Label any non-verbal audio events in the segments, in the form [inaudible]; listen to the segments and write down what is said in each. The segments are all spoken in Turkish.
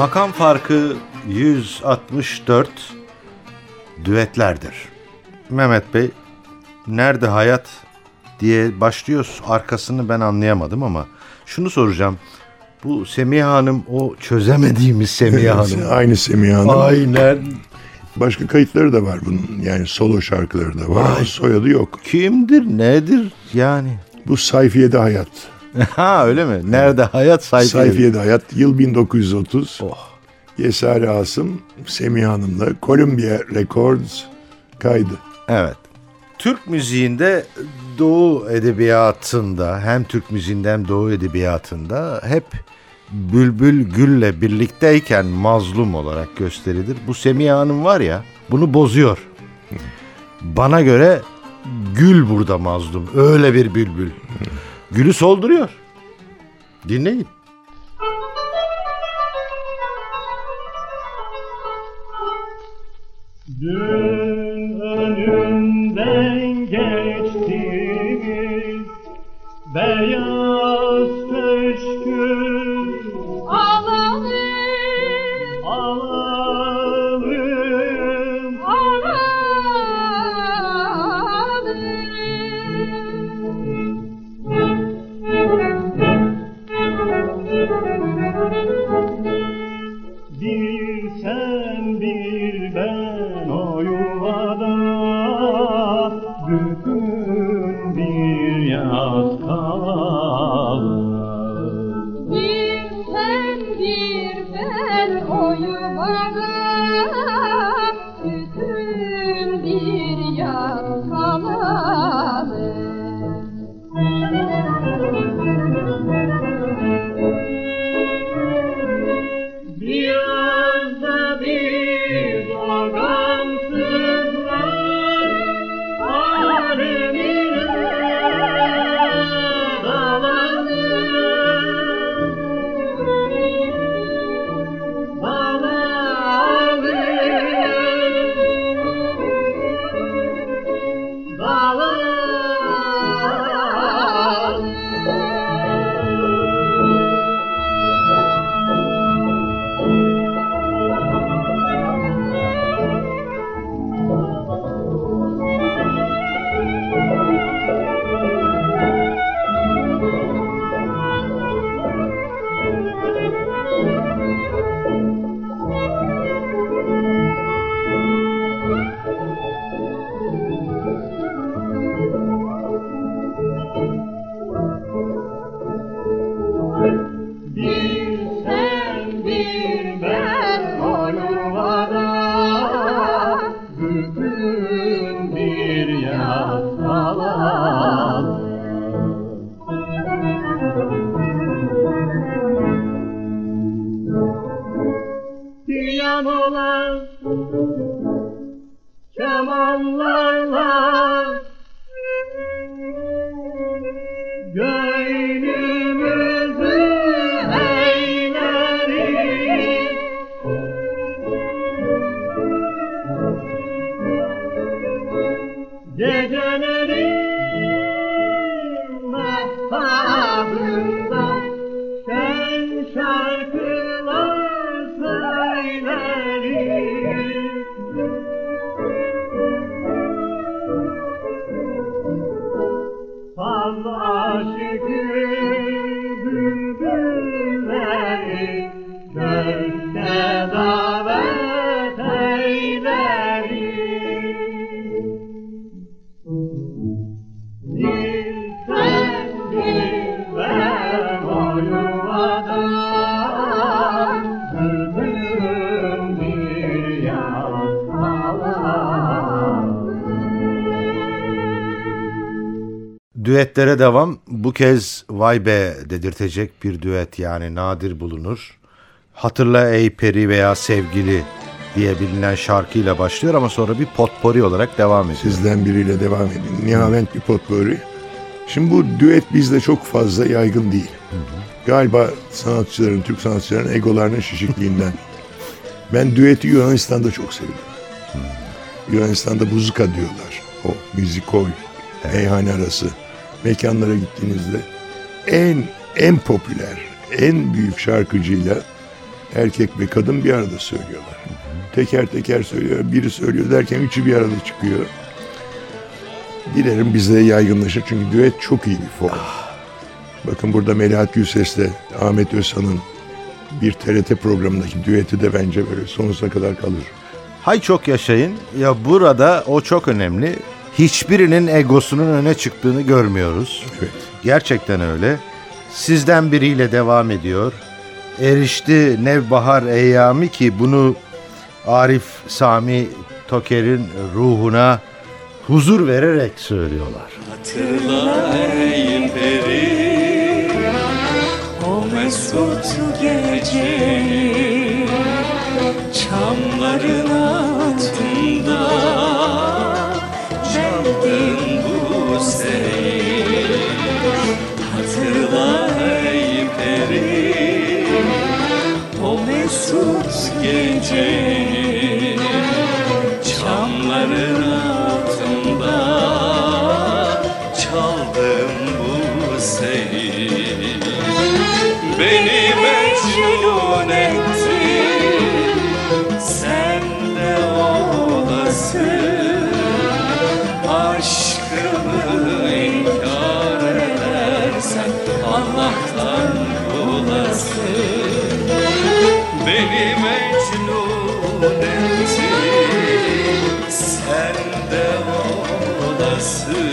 Makam farkı 164 düetlerdir. Mehmet Bey, nerede hayat diye başlıyoruz. Arkasını ben anlayamadım ama şunu soracağım. Bu Semiha Hanım o çözemediğimiz Semiha Hanım. Aynı Semiha Hanım. Aynen. Başka kayıtları da var bunun. Yani solo şarkıları da var. Ama soyadı yok. Kimdir, nedir yani? Bu Sayfiye'de Hayat. [laughs] Ha öyle mi? Nerede hayat sayfiye? Sayfiye'de Hayat yıl 1930. Oh. Yesari Asım Semiha Hanım'la Columbia Records kaydı. Evet. Türk müziğinde Doğu edebiyatında hem Türk müziğinde hem Doğu edebiyatında hep Bülbül Gül'le birlikteyken mazlum olarak gösterilir. Bu Semiha Hanım var ya bunu bozuyor. Bana göre Gül burada mazlum. Öyle bir bülbül. Gülü solduruyor. Dinleyin. Dün önümden geçtiniz beyaz Sen düetlere devam. Bu kez vay be dedirtecek bir düet yani nadir bulunur. Hatırla ey peri veya sevgili diye bilinen şarkıyla başlıyor ama sonra bir potpori olarak devam ediyor. Sizden biriyle devam edin. Nihavent bir potpourri. Şimdi bu düet bizde çok fazla yaygın değil. Galiba sanatçıların, Türk sanatçıların egolarının şişikliğinden. [laughs] ben düeti Yunanistan'da çok seviyorum. Yunanistan'da buzuka diyorlar. O müzikol, meyhane arası. Mekanlara gittiğinizde en en popüler, en büyük şarkıcıyla erkek ve kadın bir arada söylüyorlar. Teker teker söylüyor. Biri söylüyor derken üçü bir arada çıkıyor. Dilerim bizde yaygınlaşır çünkü düet çok iyi bir form. Bakın burada Melahat Gülses'le Ahmet Özhan'ın bir TRT programındaki düeti de bence böyle sonsuza kadar kalır. Hay çok yaşayın. Ya burada o çok önemli. Hiçbirinin egosunun öne çıktığını görmüyoruz. Evet. Gerçekten öyle. Sizden biriyle devam ediyor. Erişti nevbahar eyyami ki bunu Arif Sami Toker'in ruhuna huzur vererek söylüyorlar. Hatırla ey peri O mesut geceyi Çamların Çamların altında çaldım bu seni. Beni mecnun etti Sen de olasın. Aşkımı inkar edersen Allah'tan bulasın. Beni olasın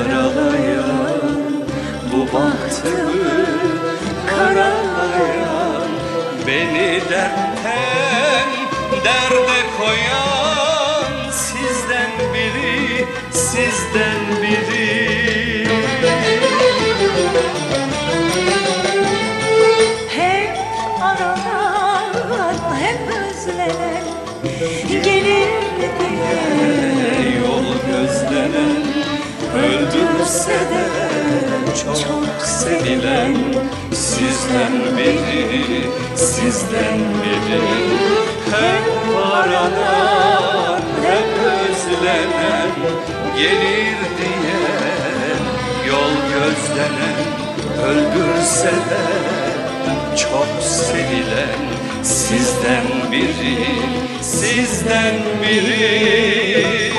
yaralayan Bu bahtımı karalayan Beni dertten derde koyan Sizden biri, sizden biri De çok sevilen Sizden biri, sizden biri. Hep aranan, hep özlenen Gelir diye yol gözlenen Öldürse de çok sevilen Sizden biri, sizden biri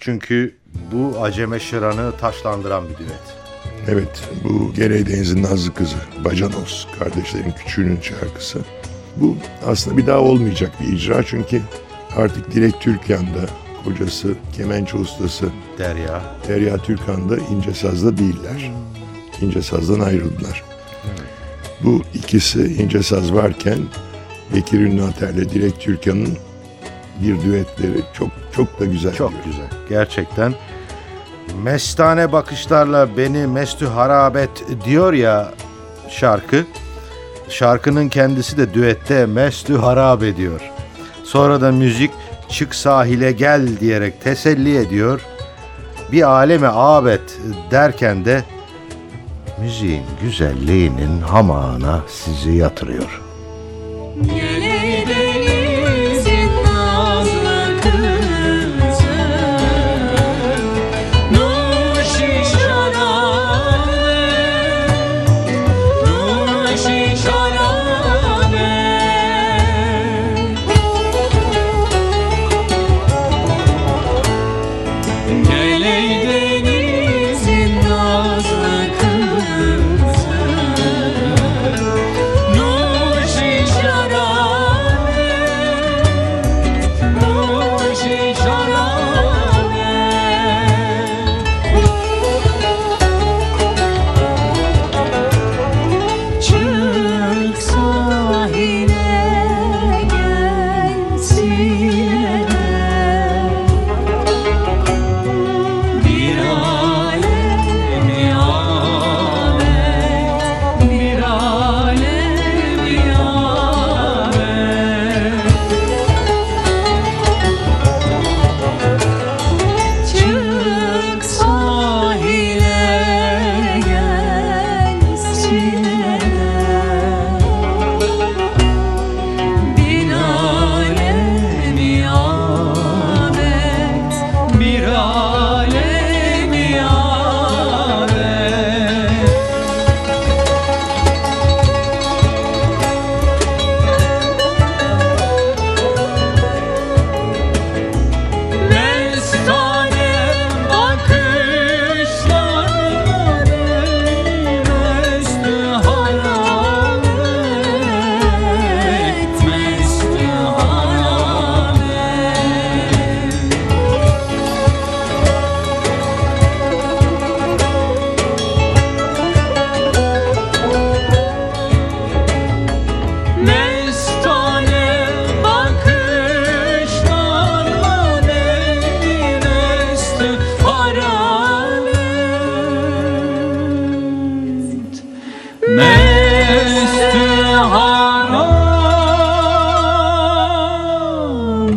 çünkü bu Aceme Şıran'ı taşlandıran bir düet. Evet, bu Gerey Deniz'in Nazlı Kızı, Bacanos, kardeşlerin küçüğünün şarkısı. Bu aslında bir daha olmayacak bir icra çünkü artık Dilek Türkan'da, kocası, kemençe ustası Derya. Derya Türkan'da İnce Saz'da değiller. İnce Saz'dan ayrıldılar. Bu ikisi İnce Saz varken Bekir Ünlüater'le Dilek Türkan'ın bir düetleri çok çok da güzel. Çok düet. güzel. Gerçekten mestane bakışlarla beni mestü harabet diyor ya şarkı. Şarkının kendisi de düette mestü harap ediyor. Sonra da müzik çık sahile gel diyerek teselli ediyor. Bir aleme abet derken de müziğin güzelliğinin hamağına sizi yatırıyor.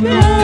Yeah.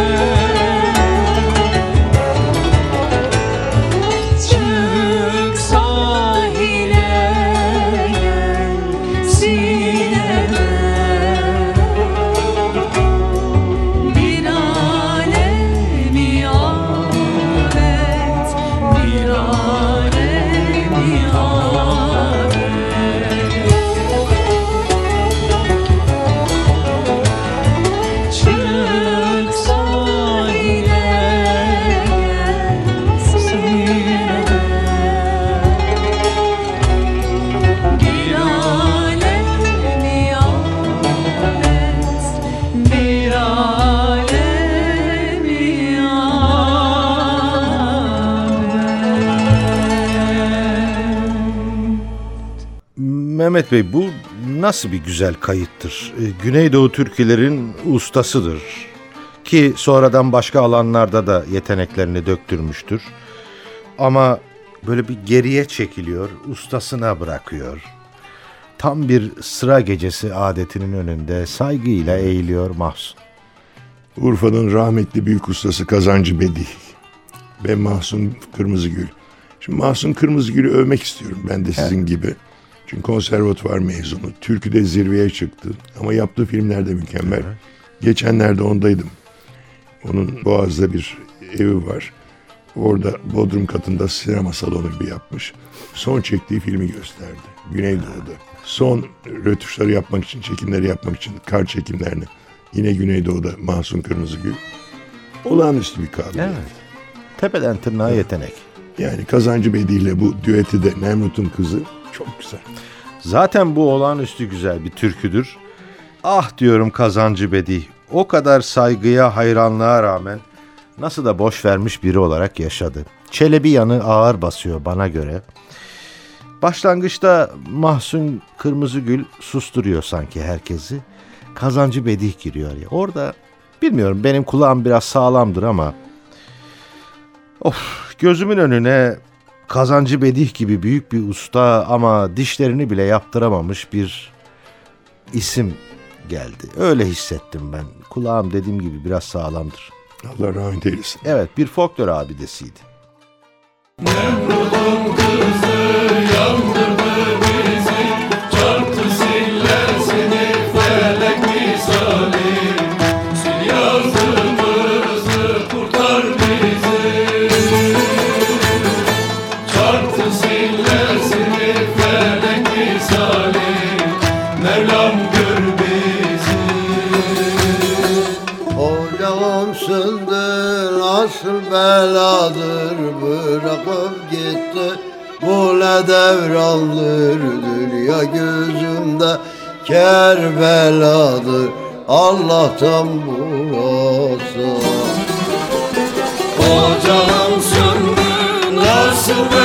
Mehmet Bey bu nasıl bir güzel kayıttır? Ee, Güneydoğu türkülerin ustasıdır. Ki sonradan başka alanlarda da yeteneklerini döktürmüştür. Ama böyle bir geriye çekiliyor, ustasına bırakıyor. Tam bir sıra gecesi adetinin önünde saygıyla eğiliyor Mahsun. Urfa'nın rahmetli büyük ustası Kazancı Bedih ve Mahsun Kırmızıgül. Şimdi Mahsun Kırmızıgül'ü övmek istiyorum ben de sizin gibi. Çünkü konservatuvar mezunu. Türküde zirveye çıktı. Ama yaptığı filmler de mükemmel. Geçenlerde ondaydım. Onun Boğaz'da bir evi var. Orada Bodrum katında sinema salonu gibi yapmış. Son çektiği filmi gösterdi. Güneydoğu'da. Son rötuşları yapmak için, çekimleri yapmak için kar çekimlerini. Yine Güneydoğu'da Mahsun Kırmızıgül. Olağanüstü bir kabiliyet. Evet. Tepeden tırnağa yetenek. Yani Kazancı Bedi ile bu düeti de Nemrut'un kızı çok güzel. Zaten bu olağanüstü güzel bir türküdür. Ah diyorum kazancı Bedi. O kadar saygıya, hayranlığa rağmen nasıl da boş vermiş biri olarak yaşadı. Çelebi yanı ağır basıyor bana göre. Başlangıçta Mahsun Kırmızıgül susturuyor sanki herkesi. Kazancı Bedih giriyor ya. Orada bilmiyorum benim kulağım biraz sağlamdır ama Of gözümün önüne Kazancı Bedih gibi büyük bir usta ama dişlerini bile yaptıramamış bir isim geldi. Öyle hissettim ben. Kulağım dediğim gibi biraz sağlamdır. Allah rahmet eylesin. Evet bir folklor abidesiydi. Çarptı nasıl beladır bırakıp gitti. Bu ne devrandır dünya gözümde Kerbeladır. Allah'tan burası. Ocağım söndü nasıl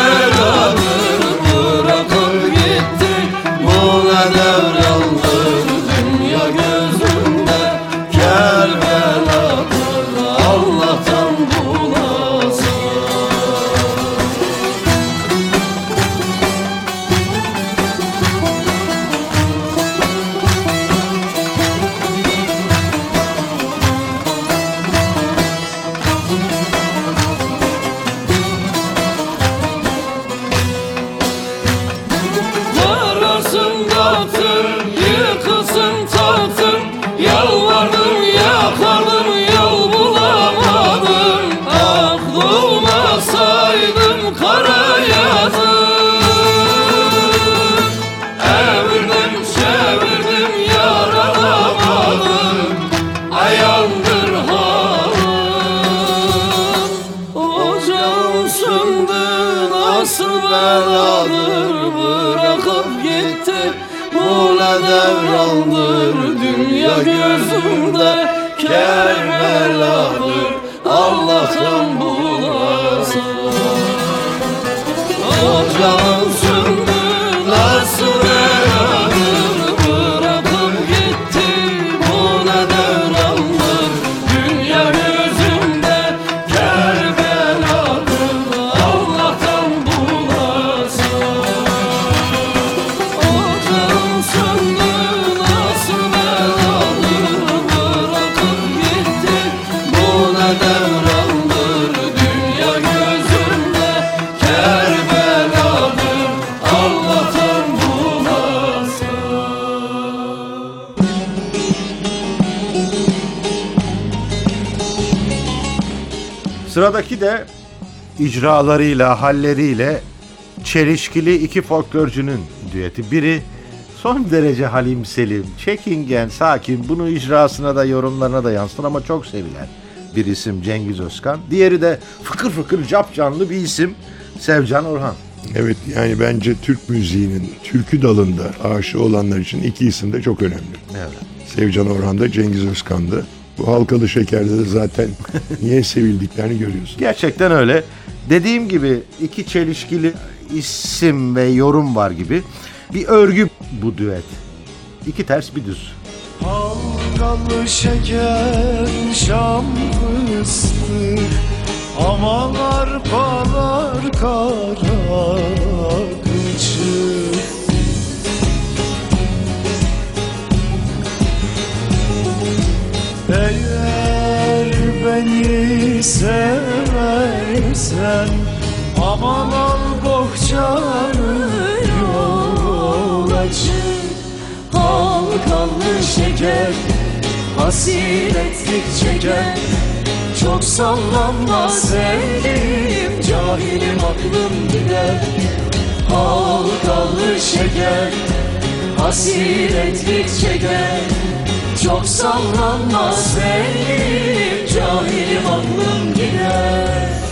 icralarıyla, halleriyle çelişkili iki folklorcunun düeti. Biri son derece halim selim, çekingen, sakin, bunu icrasına da yorumlarına da yansıtan ama çok sevilen bir isim Cengiz Özkan. Diğeri de fıkır fıkır cap canlı bir isim Sevcan Orhan. Evet yani bence Türk müziğinin türkü dalında aşığı olanlar için iki isim de çok önemli. Evet. Sevcan Orhan'da, Cengiz Özkan'da. Bu halkalı şekerde de zaten [laughs] niye sevildiklerini görüyorsun. Gerçekten öyle. Dediğim gibi iki çelişkili isim ve yorum var gibi. Bir örgü bu düet. İki ters bir düz. Halkalı şeker şam fıstık Aman arpalar kara kıçı Eğer beni seversen Aman al bohçanı yol açık Halkalı şeker Hasiretlik çeker. Çok sallanma sevdiğim Cahilim aklım gider. Halkalı şeker Hasiretlik çeker. Çok sallanma sevdiğim Cahilim aklım gider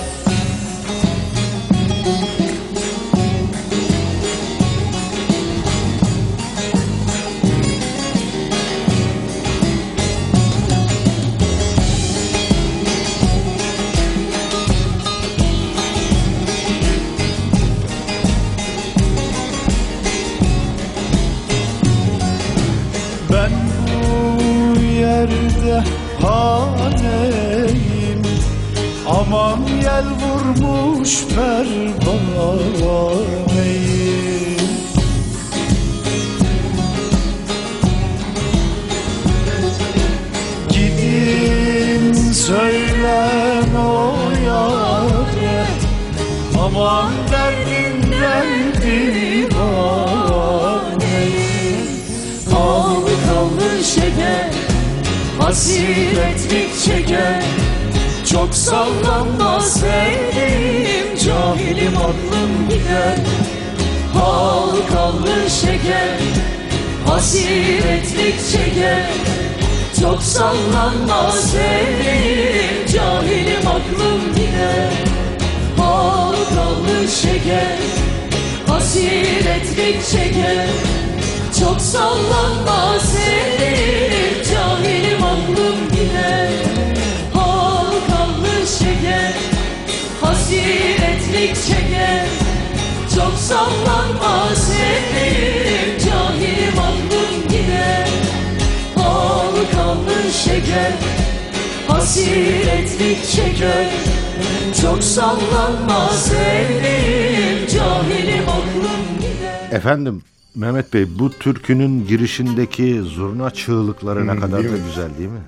Aman yel vurmuş pervaneyim Gidin söylen o yâre. Aman derdinden divaneyim Halkalı şeker Hasiretlik çeker Çok sallanma sevdiğim Cahilim aklım gider. Halkalı şeker Hasiretlik çeker. Çok sallanma sevdiğim Cahilim aklım gider. Halkalı şeker Hasiretlik çeker. Çok sallanma sevdiğim Cahilim aklım gider Halkalı şeker Hasiretlik çeker Çok sallanma sevdiğim Cahilim aklım gider Halkalı şeker Hasiretlik çeker Çok sallanma sevdiğim Cahilim aklım gider Efendim Mehmet Bey bu türkünün girişindeki zurna çığlıkları ne Hmm, kadar da mi? güzel değil mi?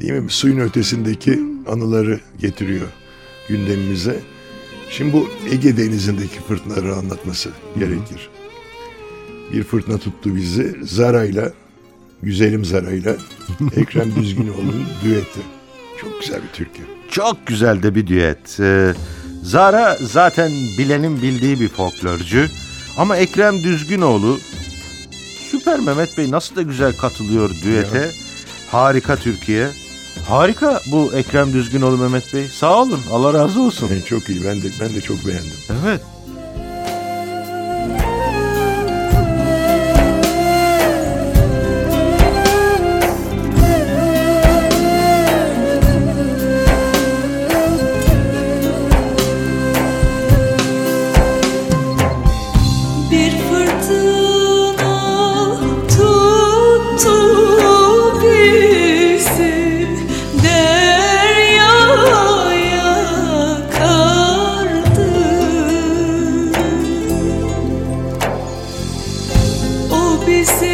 Değil mi? Suyun ötesindeki anıları getiriyor gündemimize. Şimdi bu Ege Denizi'ndeki fırtınaları anlatması gerekir. Bir fırtına tuttu bizi. Zara'yla, güzelim Zara'yla [laughs] Ekrem Düzgünoğlu'nun düeti. Çok güzel bir türkü. Çok güzel de bir düet. Ee, Zara zaten bilenin bildiği bir folklorcu. Ama Ekrem Düzgünoğlu süper Mehmet Bey nasıl da güzel katılıyor düete. Harika Türkiye. Harika bu Ekrem Düzgünoğlu Mehmet Bey. Sağ olun. Allah razı olsun. [laughs] Çok iyi. Ben de ben de çok beğendim. Evet.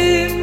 Yüreğim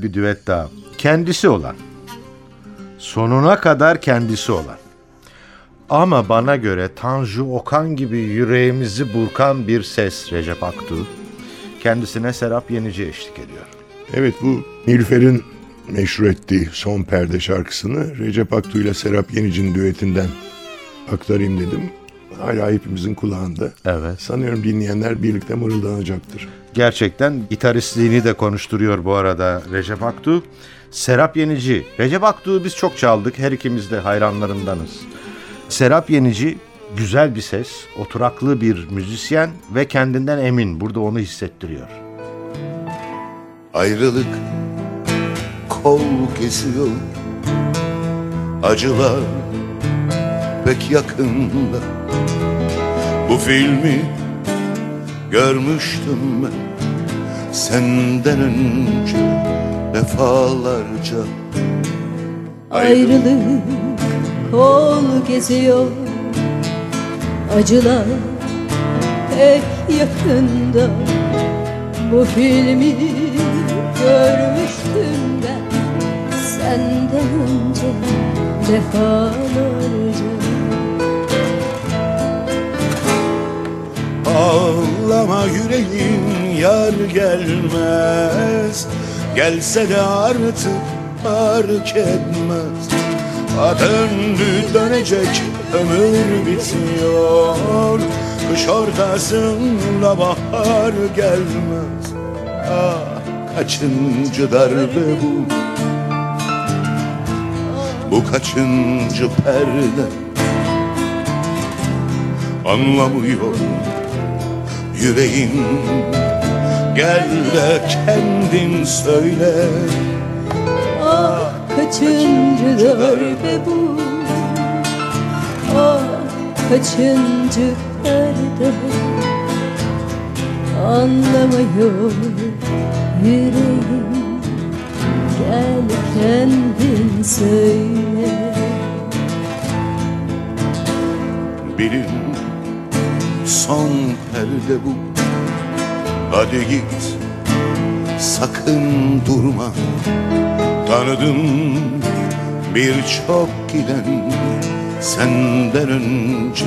güzel bir düet daha. Kendisi olan. Sonuna kadar kendisi olan. Ama bana göre Tanju Okan gibi yüreğimizi burkan bir ses Recep Aktu. Kendisine Serap Yenici eşlik ediyor. Evet bu Nilüfer'in meşhur ettiği Son Perde şarkısını Recep Aktu ile Serap Yenici'nin düetinden aktarayım dedim. Hala hepimizin kulağında. Evet. Sanıyorum dinleyenler birlikte mırıldanacaktır. Gerçekten gitaristliğini de konuşturuyor bu arada Recep Aktu. Serap Yenici. Recep Aktu'yu biz çok çaldık. Her ikimiz de hayranlarındanız. Serap Yenici güzel bir ses, oturaklı bir müzisyen ve kendinden emin. Burada onu hissettiriyor. Ayrılık kol kesiyor Acılar pek yakında Bu filmi görmüştüm Senden önce defalarca Ayrılık kol geziyor. Acılar pek yakında. Bu filmi görmüştüm ben. Senden önce defalarca Ağlama yüreğim yar gelmez. Gelse de artık fark etmez. Döndü dönecek ömür bitiyor. Kış ortasında bahar gelmez. Ah kaçıncı darbe bu? Bu kaçıncı perde? Anlamıyor yüreğim. Gel de kendin söyle. Ah kaçıncı darbe bu? Ah kaçıncı perde Anlamıyor yüreğim. Gel kendin söyle. Bilin son perde bu. Hadi git sakın durma. Tanıdım birçok giden Senden önce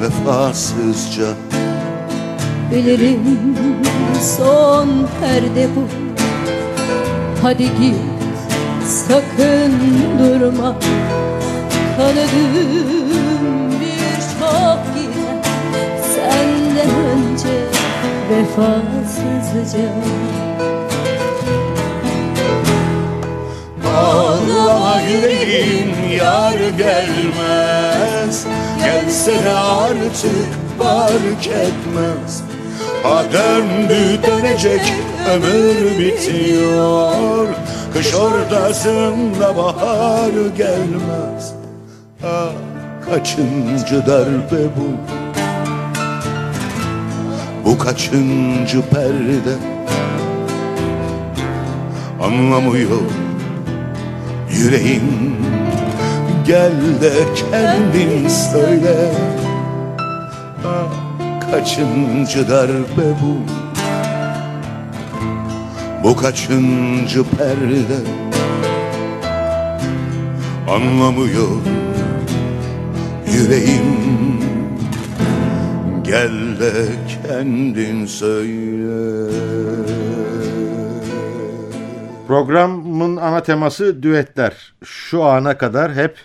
vefasızca. Bilirim son perde bu. Hadi git sakın durma. Tanıdığım vefasızca. Ağlama yüreğim yar gelmez. Gelse de artık fark etmez. Ha dönecek ömür bitiyor. Kış ortasında bahar gelmez. Ah kaçıncı darbe bu Bu kaçıncı perde? Anlamıyor yüreğim. Gel de kendin söyle. Kaçıncı darbe bu? Bu kaçıncı perde? Anlamıyor yüreğim. Gel de kendin söyle Programın ana teması düetler. Şu ana kadar hep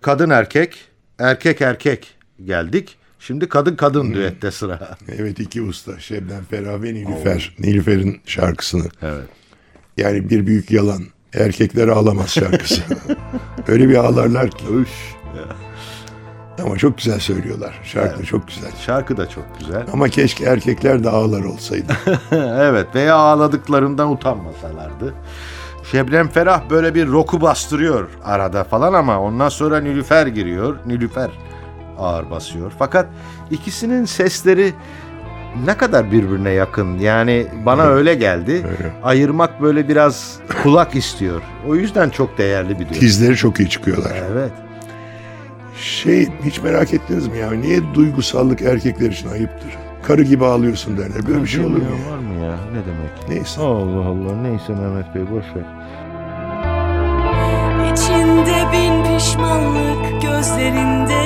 kadın erkek, erkek erkek geldik. Şimdi kadın kadın düette sıra. [laughs] Evet iki usta Şebnem Ferah ve Nilüfer. Nilüfer'in şarkısını. Evet. Yani bir büyük yalan. Erkekler ağlamaz şarkısı. [laughs] Öyle bir ağlarlar ki. Ama çok güzel söylüyorlar. Şarkı çok güzel. Şarkı da çok güzel. Ama keşke erkekler de ağlar olsaydı. [laughs] evet veya ağladıklarından utanmasalardı. Şebnem Ferah böyle bir roku bastırıyor arada falan ama ondan sonra Nilüfer giriyor. Nilüfer ağır basıyor. Fakat ikisinin sesleri ne kadar birbirine yakın. Yani bana öyle geldi. Ayırmak böyle biraz kulak istiyor. O yüzden çok değerli bir düet. Tizleri çok iyi çıkıyorlar. Evet. Şey hiç merak ettiniz mi ya? Niye duygusallık erkekler için ayıptır? Karı gibi ağlıyorsun derler. Böyle bir şey olur mu ya? Var mı ya? Ne demek? Neyse. Allah Allah. Neyse Mehmet Bey boş ver. İçinde bin pişmanlık, gözlerinde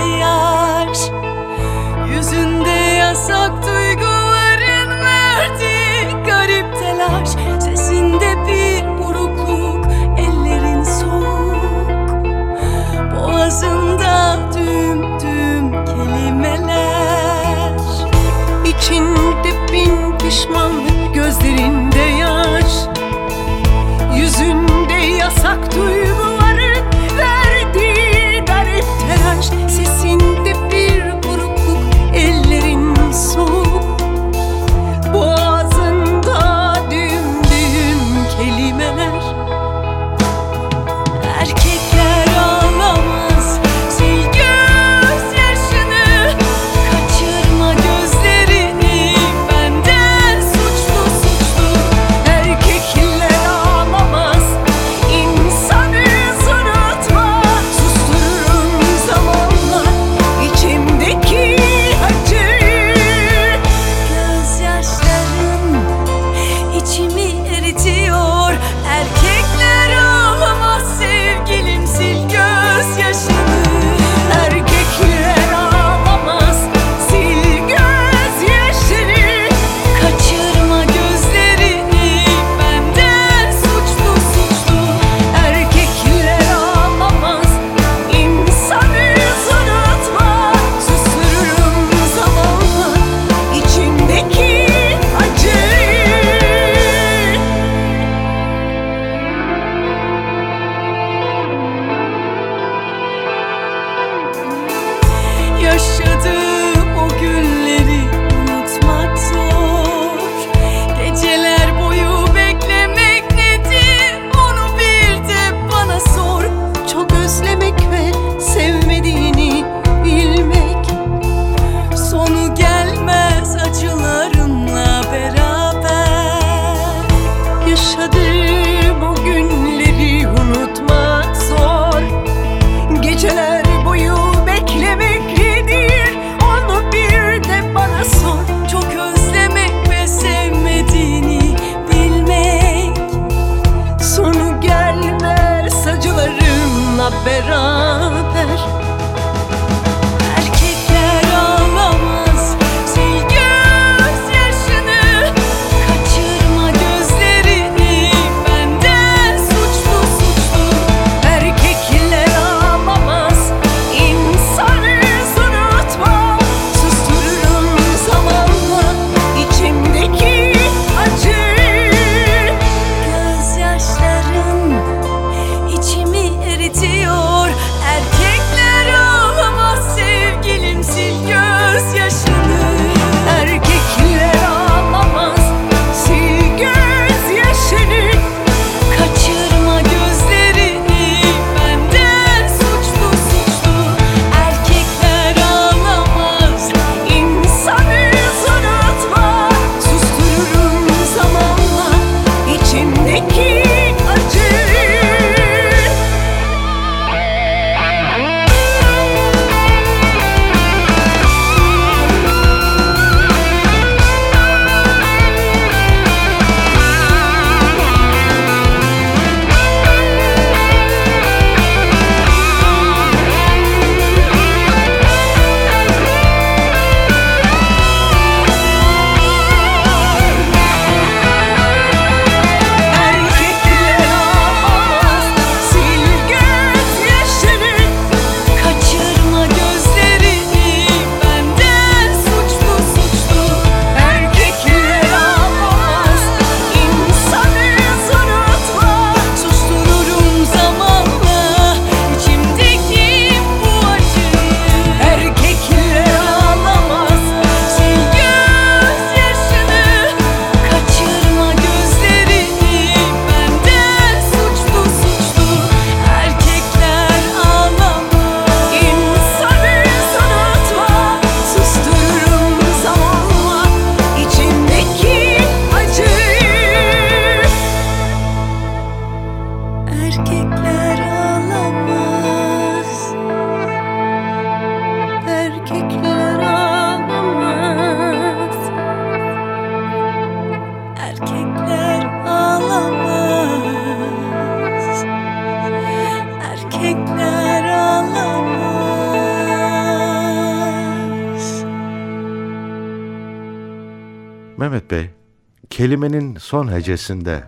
kelimenin son hecesinde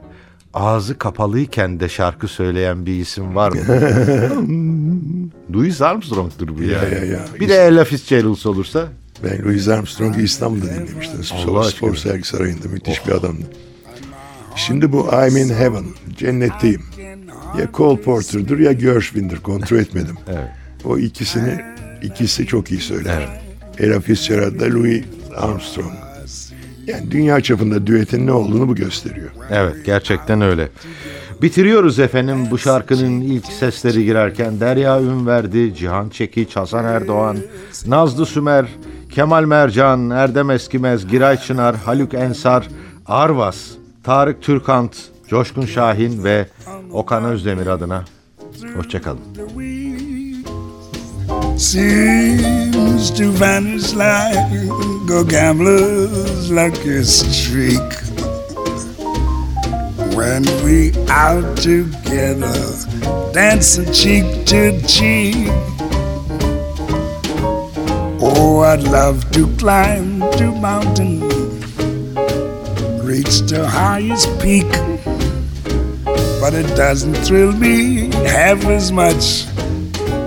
ağzı kapalıyken de şarkı söyleyen bir isim var mı? [laughs] Louis Armstrong'dur bu Ya, yani. ya, ya. Bir de Ella Fitzgerald olursa. Ben Louis Armstrong'u İstanbul'da dinlemiştim. Allah spor sergi sarayında müthiş bir adamdı. Şimdi bu I'm in heaven, cennetteyim. Ya Cole Porter'dır ya Gershwin'dir kontrol etmedim. [laughs] Evet. O ikisini ikisi çok iyi söyler. Ella Fitzgerald da Louis Armstrong. Yani dünya çapında düetin ne olduğunu bu gösteriyor. Evet gerçekten öyle. Bitiriyoruz efendim bu şarkının ilk sesleri girerken Derya Ünverdi, Cihan Çekiç, Hasan Erdoğan, Nazlı Sümer, Kemal Mercan, Erdem Eskimez, Giray Çınar, Haluk Ensar, Arvas, Tarık Türkant, Coşkun Şahin ve Okan Özdemir adına hoşçakalın. Seems to vanish like a gambler's lucky streak. When we out together, dancing cheek to cheek. Oh, I'd love to climb to mountain, reach the highest peak. But it doesn't thrill me half as much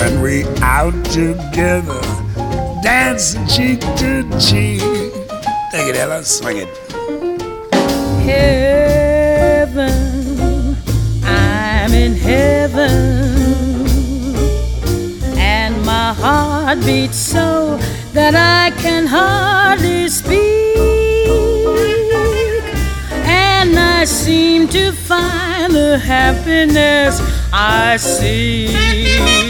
when we out together, dancing cheek to cheek. Take it, Ella, swing it. heaven. I'm in heaven. And my heart beats so that I can hardly speak. And I seem to find the happiness I seek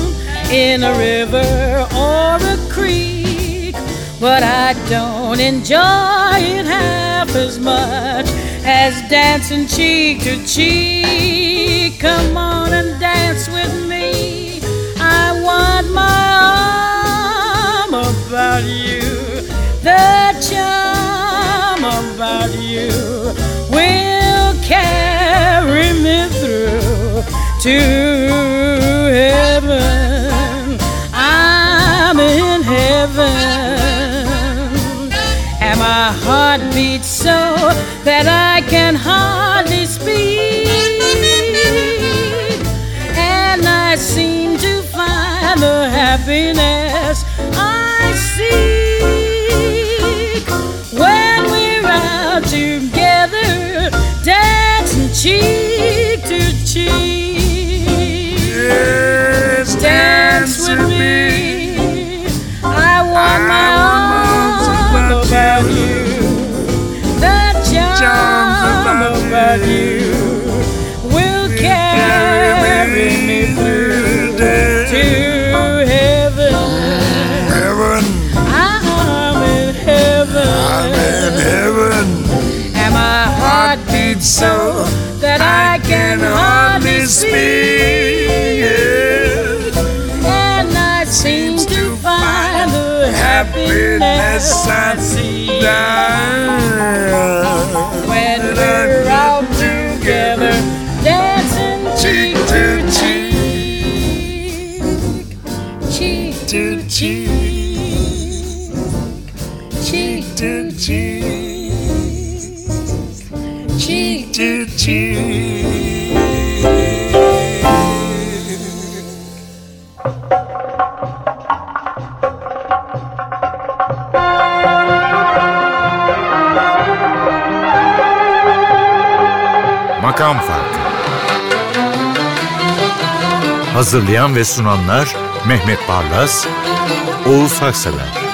in a river or a creek, but I don't enjoy it half as much as dancing cheek to cheek. Come on and dance with me. I want my arm about you, the charm about you will carry me through to that I can hardly speak. And I seem to find the happiness I seek when we're out together, dancing cheek to cheek. Yes, dance, dance with me. me. you will carry me through to heaven. Heaven. I'm in heaven. I'm in heaven. And my heart beats so that I can hardly speak. And I seem to find the happiness I see. Makam Farkı. Hazırlayan ve sunanlar Mehmet Barlas, Oğuz Haksever